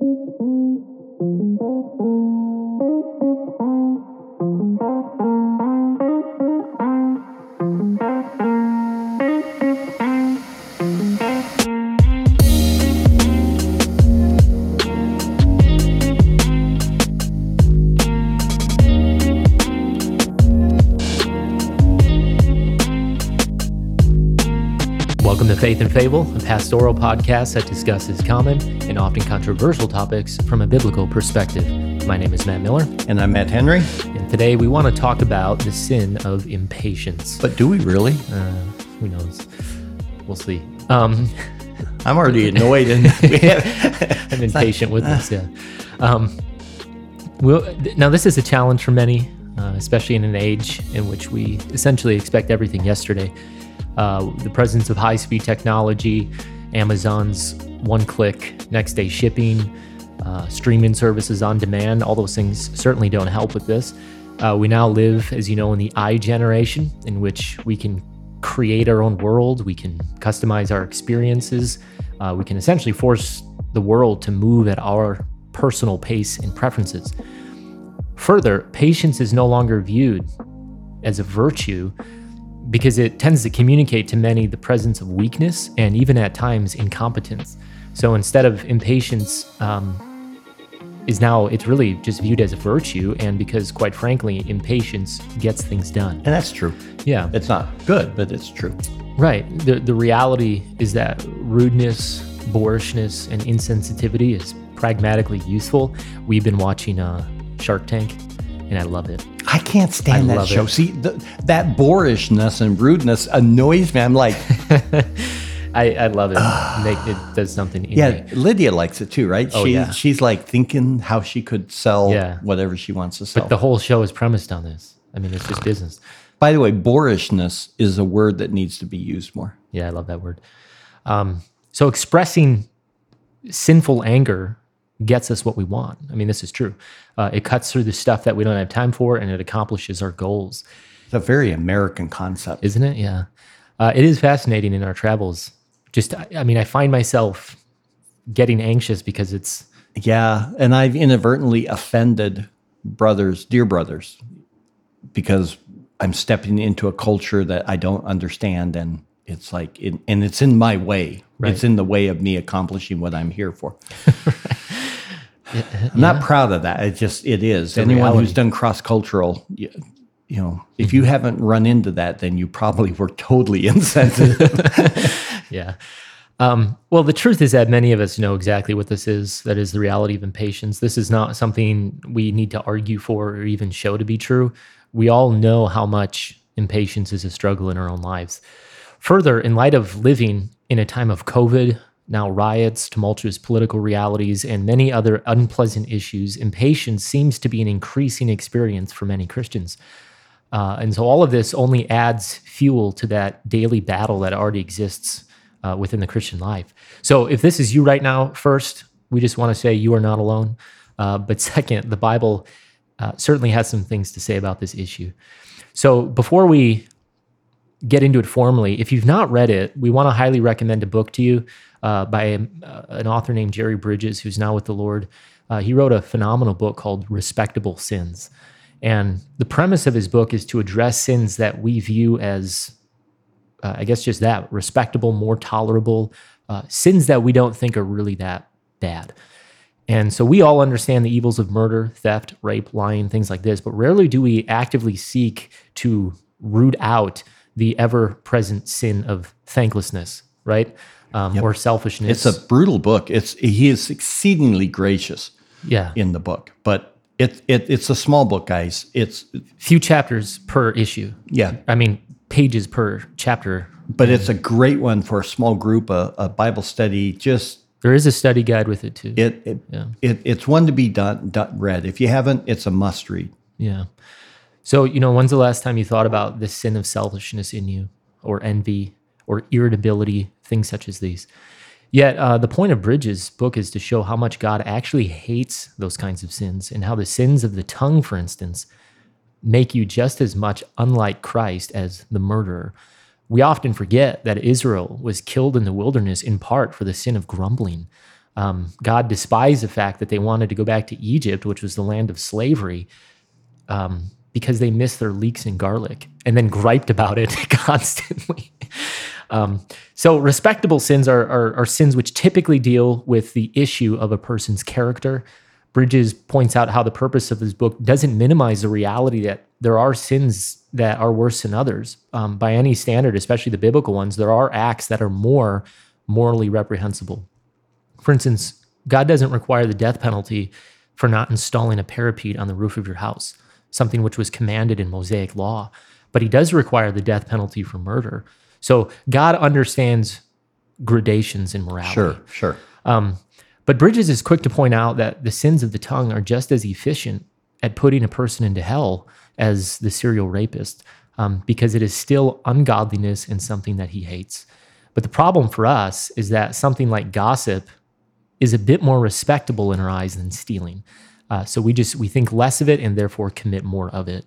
Welcome to Faith and Fable, a pastoral podcast that discusses common and often controversial topics from a biblical perspective. My name is Matt Miller, And I'm Matt Henry. and today we want to talk about the sin of impatience. But do we really? Uh, who knows? We'll see. Um, I'm already annoyed and I'm impatient with this. Yeah. Um, we'll, now, this is a challenge for many, uh, especially in an age in which we essentially expect everything yesterday. Uh, the presence of high speed technology, Amazon's one click, next day shipping, uh, streaming services on demand, all those things certainly don't help with this. Uh, we now live, as you know, in the I generation, in which we can create our own world, we can customize our experiences, uh, we can essentially force the world to move at our personal pace and preferences. Further, patience is no longer viewed as a virtue because it tends to communicate to many the presence of weakness and even at times incompetence. So instead of impatience, um, is now it's really just viewed as a virtue, and because quite frankly, impatience gets things done. And that's true. Yeah, It's not good, but it's true. right. The the reality is that rudeness, boorishness, and insensitivity is pragmatically useful. We've been watching uh, Shark Tank, and I love it. I can't stand I that show. it. See, th- that boorishness and rudeness annoys me. I'm like, I, I love it. Make, it does something. In yeah, me. Lydia likes it too, right? Oh, she, yeah. She's like thinking how she could sell Yeah. whatever she wants to sell. But the whole show is premised on this. I mean, it's just business. By the way, boorishness is a word that needs to be used more. Yeah, I love that word. Um, so expressing sinful anger gets us what we want. I mean, this is true. Uh, it cuts through the stuff that we don't have time for, and it accomplishes our goals, It's a very American concept. isn't it? Yeah, uh, it is fascinating in our travels. Just, I, I mean, I find myself getting anxious because it's Yeah, and I've inadvertently offended brothers, dear brothers, because I'm stepping into a culture that I don't understand, and it's like, it, and it's in my way. Right. It's in the way of me accomplishing what I'm here for. I'm not proud of that. It just it is. Anyone reality. who's done cross cultural, you, you know, if you haven't run into that, then you probably were totally insensitive. Yeah. Um, well, the truth is that many of us know exactly what this is. That is the reality of impatience. This is not something we need to argue for or even show to be true. We all know how much impatience is a struggle in our own lives. Further, in light of living in a time of COVID, now riots, tumultuous political realities, and many other unpleasant issues, impatience seems to be an increasing experience for many Christians. Uh, and so all of this only adds fuel to that daily battle that already exists uh, within the Christian life. So if this is you right now, first, we just want to say you are not alone. Uh, but second, the Bible uh, certainly has some things to say about this issue. So before we get into it formally, if you've not read it, we want to highly recommend a book to you uh, by a, uh, an author named Jerry Bridges, who's now with the Lord. Uh, he wrote a phenomenal book called Respectable Sins. And the premise of his book is to address sins that we view as, uh, I guess, just that respectable, more tolerable, uh, sins that we don't think are really that bad. And so we all understand the evils of murder, theft, rape, lying, things like this, but rarely do we actively seek to root out the ever present sin of thanklessness, right? Um, Or selfishness. it's a brutal book. It's he is exceedingly gracious yeah, in the book, but it, it it's a small book, guys. It's few chapters per issue. yeah, I mean, pages per chapter. but it's a great one for a small group, a, a Bible study. Just There is a study guide with it too. it it, it it's one to be done, done read. If you haven't, it's a must read. Yeah. So, you know, when's the last time you thought about the sin of selfishness in you or envy or irritability, things such as these? Yet, uh, the point of Bridges' book is to show how much God actually hates those kinds of sins and how the sins of the tongue, for instance, make you just as much unlike Christ as the murderer. We often forget that Israel was killed in the wilderness in part for the sin of grumbling. Um, God despised the fact that they wanted to go back to Egypt, which was the land of slavery, um, because they missed their leeks and garlic and then griped about it constantly. Um, so, respectable sins are, are, are sins which typically deal with the issue of a person's character. Bridges points out how the purpose of his book doesn't minimize the reality that there are sins that are worse than others. Um, by any standard, especially the biblical ones, there are acts that are more morally reprehensible. For instance, God doesn't require the death penalty for not installing a parapet on the roof of your house, something which was commanded in Mosaic law, but he does require the death penalty for murder. So God understands gradations in morality. Sure, sure. Um, but Bridges is quick to point out that the sins of the tongue are just as efficient at putting a person into hell as the serial rapist, um, because it is still ungodliness and something that he hates. But the problem for us is that something like gossip is a bit more respectable in our eyes than stealing. Uh, so we just we think less of it and therefore commit more of it.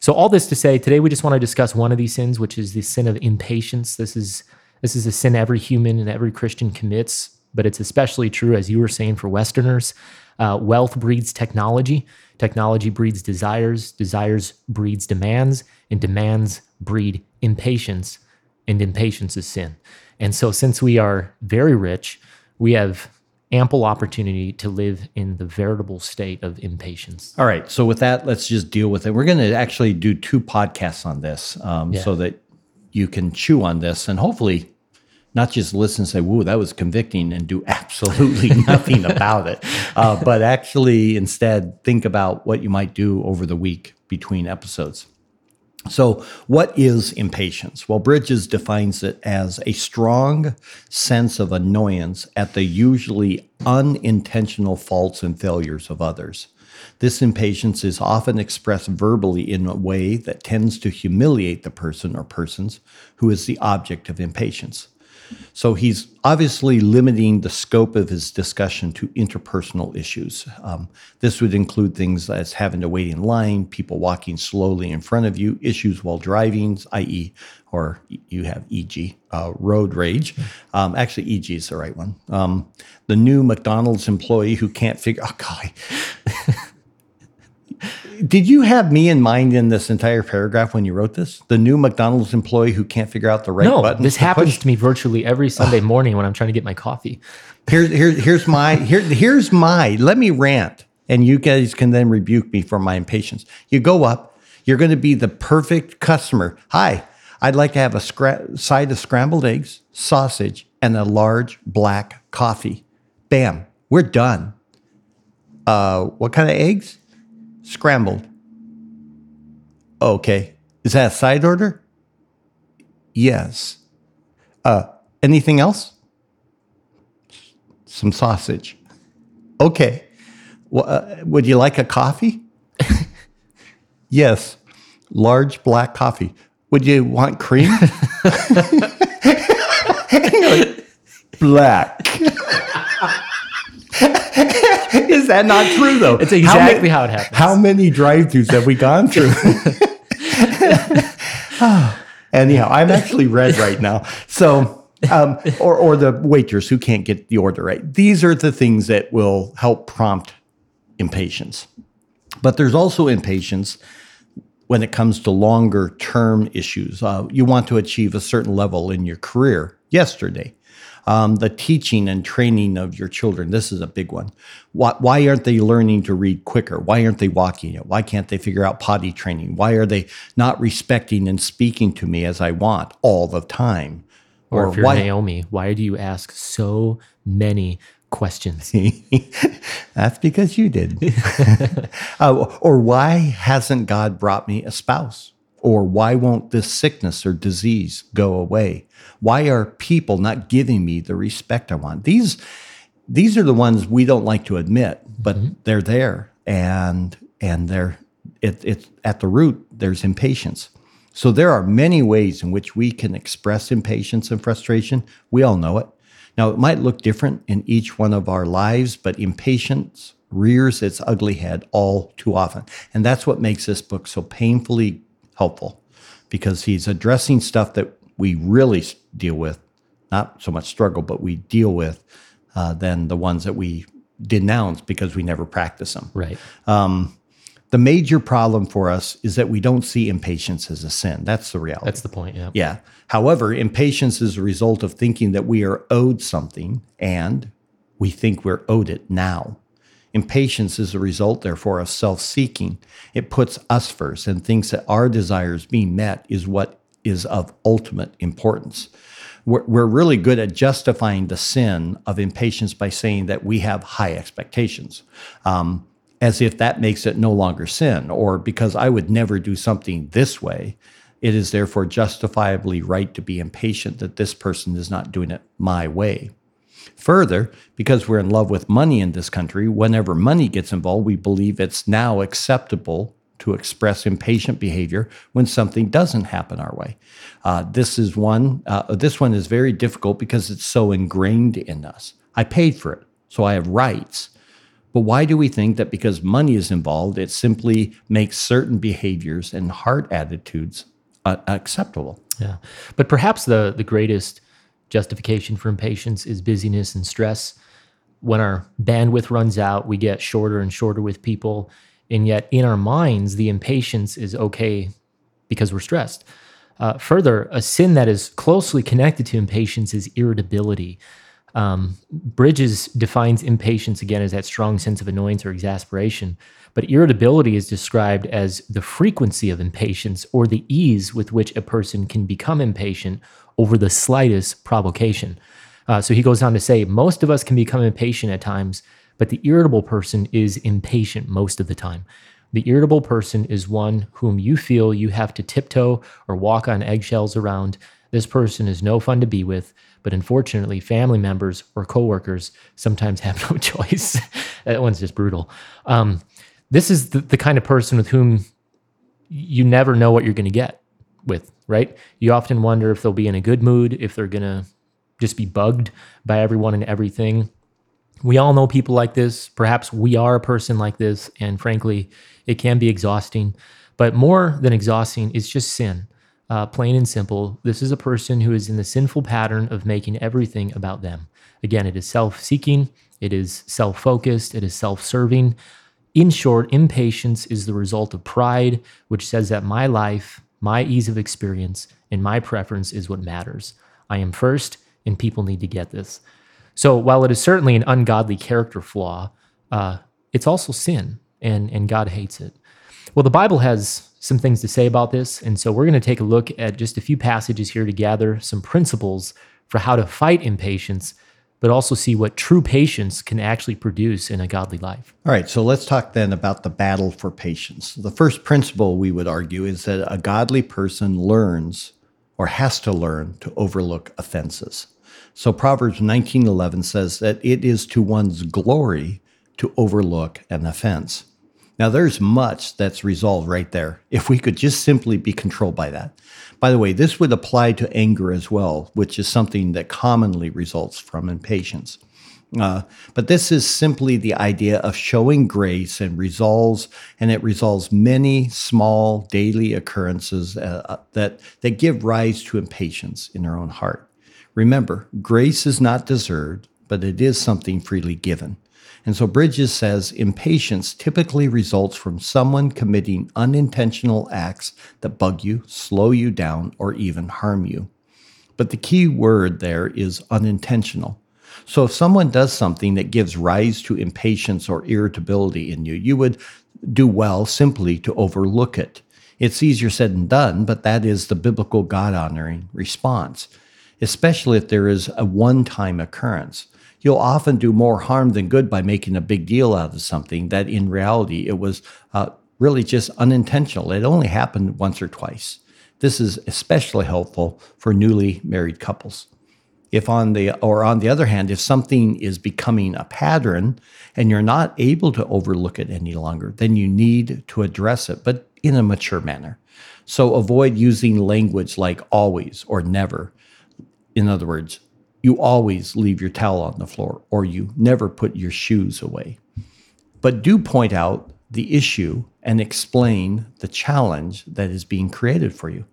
So all this to say, today we just want to discuss one of these sins, which is the sin of impatience. This is this is a sin every human and every Christian commits, but it's especially true, as you were saying, for Westerners. Uh, wealth breeds technology. Technology breeds desires. Desires breeds demands, and demands breed impatience, and impatience is sin. And so, since we are very rich, we have ample opportunity to live in the veritable state of impatience. All right. So with that, let's just deal with it. We're going to actually do two podcasts on this, um, Yeah. so that you can chew on this and hopefully not just listen and say, "Whoa, that was convicting," and do absolutely nothing about it, uh, but actually instead think about what you might do over the week between episodes. So, what is impatience? Well, Bridges defines it as a strong sense of annoyance at the usually unintentional faults and failures of others. This impatience is often expressed verbally in a way that tends to humiliate the person or persons who is the object of impatience. So he's obviously limiting the scope of his discussion to interpersonal issues. Um, this would include things as having to wait in line, people walking slowly in front of you, issues while driving, i.e., or you have EG, uh, road rage. Um, actually, EG is the right one. Um, the new McDonald's employee who can't figure. Oh, golly. Did you have me in mind in this entire paragraph when you wrote this? The new McDonald's employee who can't figure out the right No, button. this to push? happens to me virtually every Sunday morning when I'm trying to get my coffee. Here's here's here's my here here's my let me rant and you guys can then rebuke me for my impatience. You go up, you're going to be the perfect customer. Hi, I'd like to have a scra- side of scrambled eggs, sausage, and a large black coffee. Bam, we're done. Uh, what kind of eggs? Scrambled. Okay. Is that a side order? Yes. Uh, anything else? some sausage. Okay. Well, uh, would you like a coffee? yes. Large black coffee. Would you want cream? black. Is that not true though? It's exactly how it happens. How many drive-throughs have we gone through? Anyhow, I'm actually red right now. So, um, or or the waitress who can't get the order right. These are the things that will help prompt impatience. But there's also impatience when it comes to longer term issues. Uh, you want to achieve a certain level in your career yesterday. Um, the teaching and training of your children. This is a big one. Why, why aren't they learning to read quicker? Why aren't they walking it? Why can't they figure out potty training? Why are they not respecting and speaking to me as I want all the time? Or, if you're why, Naomi, why do you ask so many questions? That's because you did. uh, or why hasn't God brought me a spouse? Or why won't this sickness or disease go away? Why are people not giving me the respect I want? These, these are the ones we don't like to admit, but mm-hmm. they're there, and and they're it, it's at the root. There's impatience. So there are many ways in which we can express impatience and frustration. We all know it. Now, it might look different in each one of our lives, but impatience rears its ugly head all too often. And that's what makes this book so painfully helpful because he's addressing stuff that we really deal with, not so much struggle, but we deal with uh, than the ones that we denounce because we never practice them. Right. The major problem for us is that we don't see impatience as a sin. That's the reality. That's the point. Yeah. Yeah. However, impatience is a result of thinking that we are owed something and we think we're owed it now. Impatience is a result, therefore, of self seeking. It puts us first and thinks that our desires being met is what is of ultimate importance. We're, really good at justifying the sin of impatience by saying that we have high expectations. Um, as if that makes it no longer sin, or because I would never do something this way, it is therefore justifiably right to be impatient that this person is not doing it my way. Further, because we're in love with money in this country, whenever money gets involved, we believe it's now acceptable to express impatient behavior when something doesn't happen our way. Uh, this is one. Uh, this one is very difficult because it's so ingrained in us. I paid for it, so I have rights. But why do we think that because money is involved, it simply makes certain behaviors and heart attitudes uh, acceptable? Yeah. But perhaps the the greatest justification for impatience is busyness and stress. When our bandwidth runs out, we get shorter and shorter with people. And yet, in our minds, the impatience is okay because we're stressed. Uh, further, a sin that is closely connected to impatience is irritability. Um, Bridges defines impatience again as that strong sense of annoyance or exasperation, but irritability is described as the frequency of impatience or the ease with which a person can become impatient over the slightest provocation. Uh, so he goes on to say, most of us can become impatient at times, but the irritable person is impatient most of the time. The irritable person is one whom you feel you have to tiptoe or walk on eggshells around. This person is no fun to be with, but unfortunately, family members or coworkers sometimes have no choice. that one's just brutal. Um, this is the, the kind of person with whom you never know what you're going to get with, right? You often wonder if they'll be in a good mood, if they're going to just be bugged by everyone and everything. We all know people like this. Perhaps we are a person like this. And frankly, it can be exhausting. But more than exhausting, it's just sin. Uh, plain and simple. This is a person who is in the sinful pattern of making everything about them. Again, it is self seeking, it is self focused, it is self serving. In short, impatience is the result of pride, which says that my life, my ease of experience, and my preference is what matters. I am first, and people need to get this. So while it is certainly an ungodly character flaw, uh, it's also sin, and, and God hates it. Well, the Bible has some things to say about this, and so we're going to take a look at just a few passages here to gather some principles for how to fight impatience, but also see what true patience can actually produce in a godly life. All right, so let's talk then about the battle for patience. The first principle we would argue is that a godly person learns or has to learn to overlook offenses. So Proverbs 19:11 says that it is to one's glory to overlook an offense. Now there's much that's resolved right there. If we could just simply be controlled by that. By the way, this would apply to anger as well, which is something that commonly results from impatience. Uh, but this is simply the idea of showing grace and resolves, and it resolves many small daily occurrences uh, that, that give rise to impatience in our own heart. Remember, grace is not deserved, but it is something freely given. And so Bridges says impatience typically results from someone committing unintentional acts that bug you, slow you down, or even harm you. But the key word there is unintentional. So if someone does something that gives rise to impatience or irritability in you, you would do well simply to overlook it. It's easier said than done, but that is the biblical God honoring response, especially if there is a one time occurrence you'll often do more harm than good by making a big deal out of something that in reality it was uh, really just unintentional. It only happened once or twice. This is especially helpful for newly married couples. If on the or on the other hand, if something is becoming a pattern and you're not able to overlook it any longer, then you need to address it, but in a mature manner. So avoid using language like always or never. In other words, you always leave your towel on the floor or you never put your shoes away. But do point out the issue and explain the challenge that is being created for you.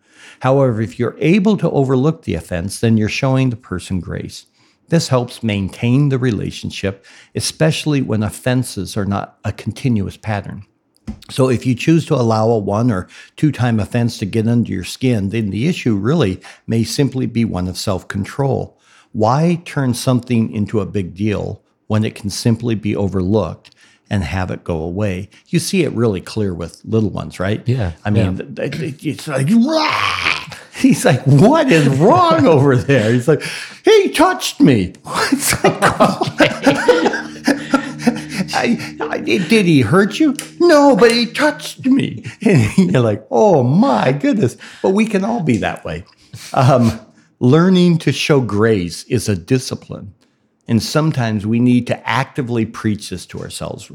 However, if you're able to overlook the offense, then you're showing the person grace. This helps maintain the relationship, especially when offenses are not a continuous pattern. So, if you choose to allow a one or two time offense to get under your skin, then the issue really may simply be one of self control. Why turn something into a big deal when it can simply be overlooked and have it go away? You see it really clear with little ones, right? Yeah, I mean, it's like, "Rah!" he's like, what is wrong over there? He's like, he touched me. It's like, I, I, did he hurt you? No, but he touched me. And you're like, oh my goodness. But we can all be that way. Um, learning to show grace is a discipline. And sometimes we need to actively preach this to ourselves.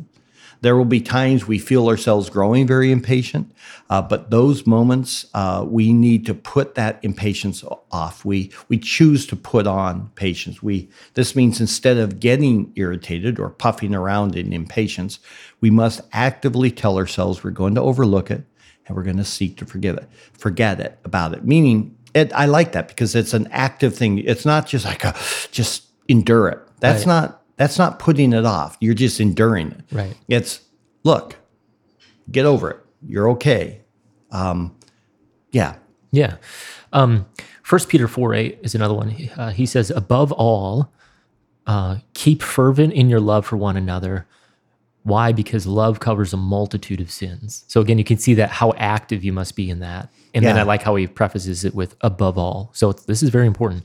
There will be times we feel ourselves growing very impatient, uh, but those moments uh, we need to put that impatience off. We we choose to put on patience. We this means instead of getting irritated or puffing around in impatience, we must actively tell ourselves we're going to overlook it and we're going to seek to forgive it, forget it about it. Meaning, it, I like that because it's an active thing. It's not just like a just endure it. That's Right. not that's not putting it off. You're just enduring it. Right. It's look, get over it. You're okay. Um, yeah. Yeah. Um, 1 Peter 4 8 is another one. He- Uh, he says, above all, uh, keep fervent in your love for one another. Why? Because love covers a multitude of sins. So again, you can see that how active you must be in that. And then I like how he prefaces it with above all. So it's, this is very important.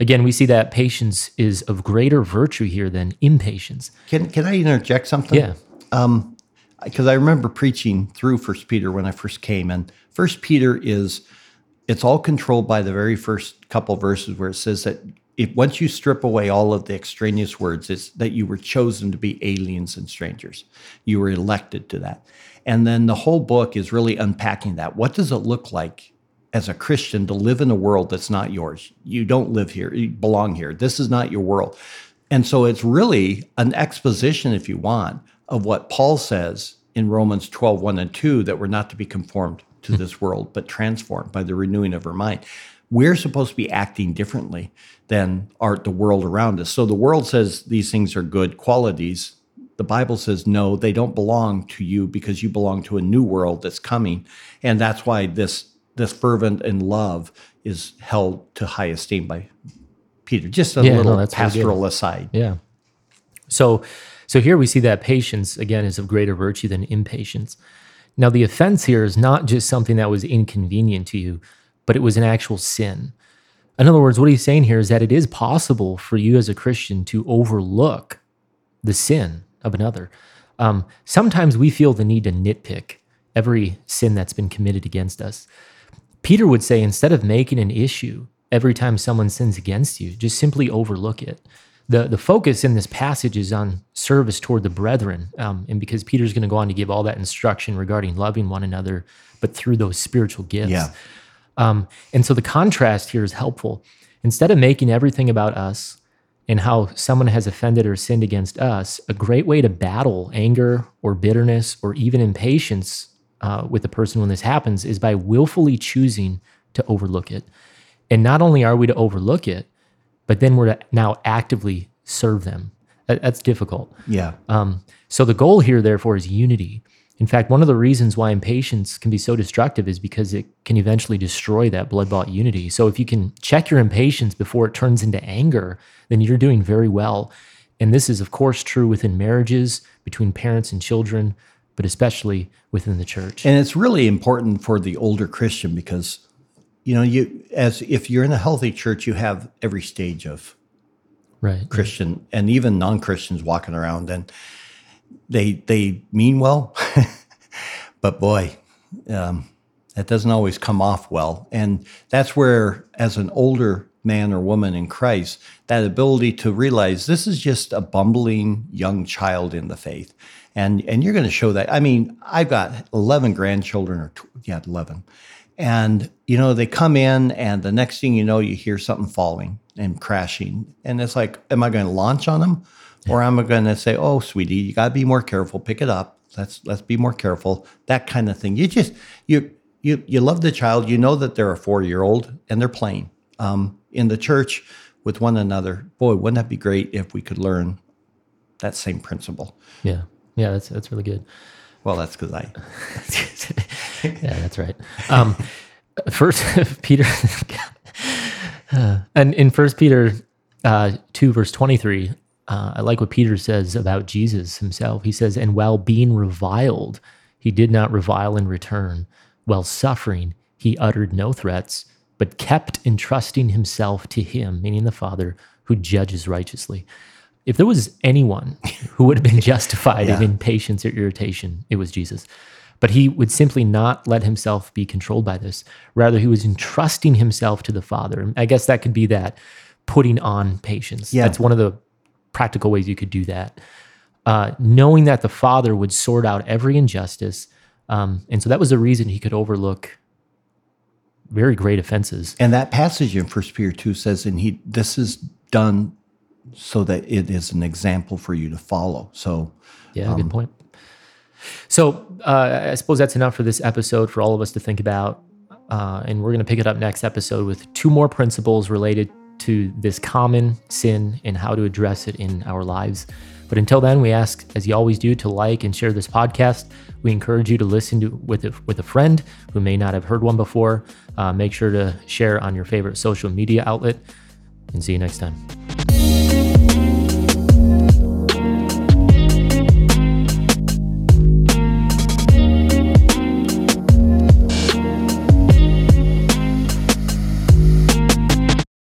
Again, we see that patience is of greater virtue here than impatience. Can can I interject something? Yeah. Um, because I remember preaching through First Peter when I first came, and First Peter is it's all controlled by the very first couple verses where it says that if once you strip away all of the extraneous words, it's that you were chosen to be aliens and strangers. You were elected to that, and then the whole book is really unpacking that. What does it look like? As a Christian, to live in a world that's not yours. You don't live here. You belong here. This is not your world. And so it's really an exposition, if you want, of what Paul says in Romans 12, 1 and 2, that we're not to be conformed to hmm. this world, but transformed by the renewing of our mind. We're supposed to be acting differently than our, the world around us. So the world says these things are good qualities. The Bible says, no, they don't belong to you because you belong to a new world that's coming. And that's why this, this fervent and love is held to high esteem by Peter. Just a Yeah, no, little that's pastoral aside. Yeah. So so here we see that patience again is of greater virtue than impatience. Now the offense here is not just something that was inconvenient to you, but it was an actual sin. In other words, what he's saying here is that it is possible for you as a Christian to overlook the sin of another. Um, sometimes we feel the need to nitpick every sin that's been committed against us. Peter would say instead of making an issue every time someone sins against you, just simply overlook it. The, the focus in this passage is on service toward the brethren. Um, and because Peter's going to go on to give all that instruction regarding loving one another, but through those spiritual gifts. Yeah. Um, and so the contrast here is helpful. Instead of making everything about us and how someone has offended or sinned against us, a great way to battle anger or bitterness or even impatience uh, with the person when this happens is by willfully choosing to overlook it. And not only are we to overlook it, but then we're to now actively serve them. That- That's difficult. Yeah. Um, so the goal here, therefore, is unity. In fact, one of the reasons why impatience can be so destructive is because it can eventually destroy that blood bought unity. So if you can check your impatience before it turns into anger, then you're doing very well. And this is, of course, true within marriages, between parents and children, but especially within the church. And it's really important for the older Christian because, you know, you as if you're in a healthy church, you have every stage of right. Christian and even non-Christians walking around and they they mean well, but boy, um, that doesn't always come off well. And that's where, as an older man or woman in Christ, that ability to realize this is just a bumbling young child in the faith. And, and you're going to show that. I mean, I've got 11 grandchildren, or yeah, 11. And, you know, they come in, and the next thing you know, you hear something falling and crashing. And it's like, am I going to launch on them? Or I'm going to say, oh, sweetie, you got to be more careful, pick it up. Let's let's be more careful. That kind of thing. You just you you you love the child. You know that they're a four year old and they're playing. Um, in the church, with one another. Boy, wouldn't that be great if we could learn that same principle? Yeah. Yeah, that's that's really good. Well, that's because I. yeah, that's right. Um, first, Peter, uh, and in First Peter uh, two verse twenty three, uh, I like what Peter says about Jesus himself. He says, "And while being reviled, he did not revile in return. While suffering, he uttered no threats, but kept entrusting himself to Him, meaning the Father, who judges righteously." If there was anyone who would have been justified Yeah. in impatience or irritation, it was Jesus. But he would simply not let himself be controlled by this. Rather, he was entrusting himself to the Father. I guess that could be that putting on patience. Yeah. That's one of the practical ways you could do that. Uh, knowing that the Father would sort out every injustice. Um, and so that was the reason he could overlook very great offenses. And that passage in First Peter two says, "And he this is done so that it is an example for you to follow." So Yeah, good point. So uh, I suppose that's enough for this episode for all of us to think about. Uh, and we're going to pick it up next episode with two more principles related to this common sin and how to address it in our lives. But until then, we ask, as you always do, to like and share this podcast. We encourage you to listen to with a, with a friend who may not have heard one before. Uh, make sure to share on your favorite social media outlet. And see you next time.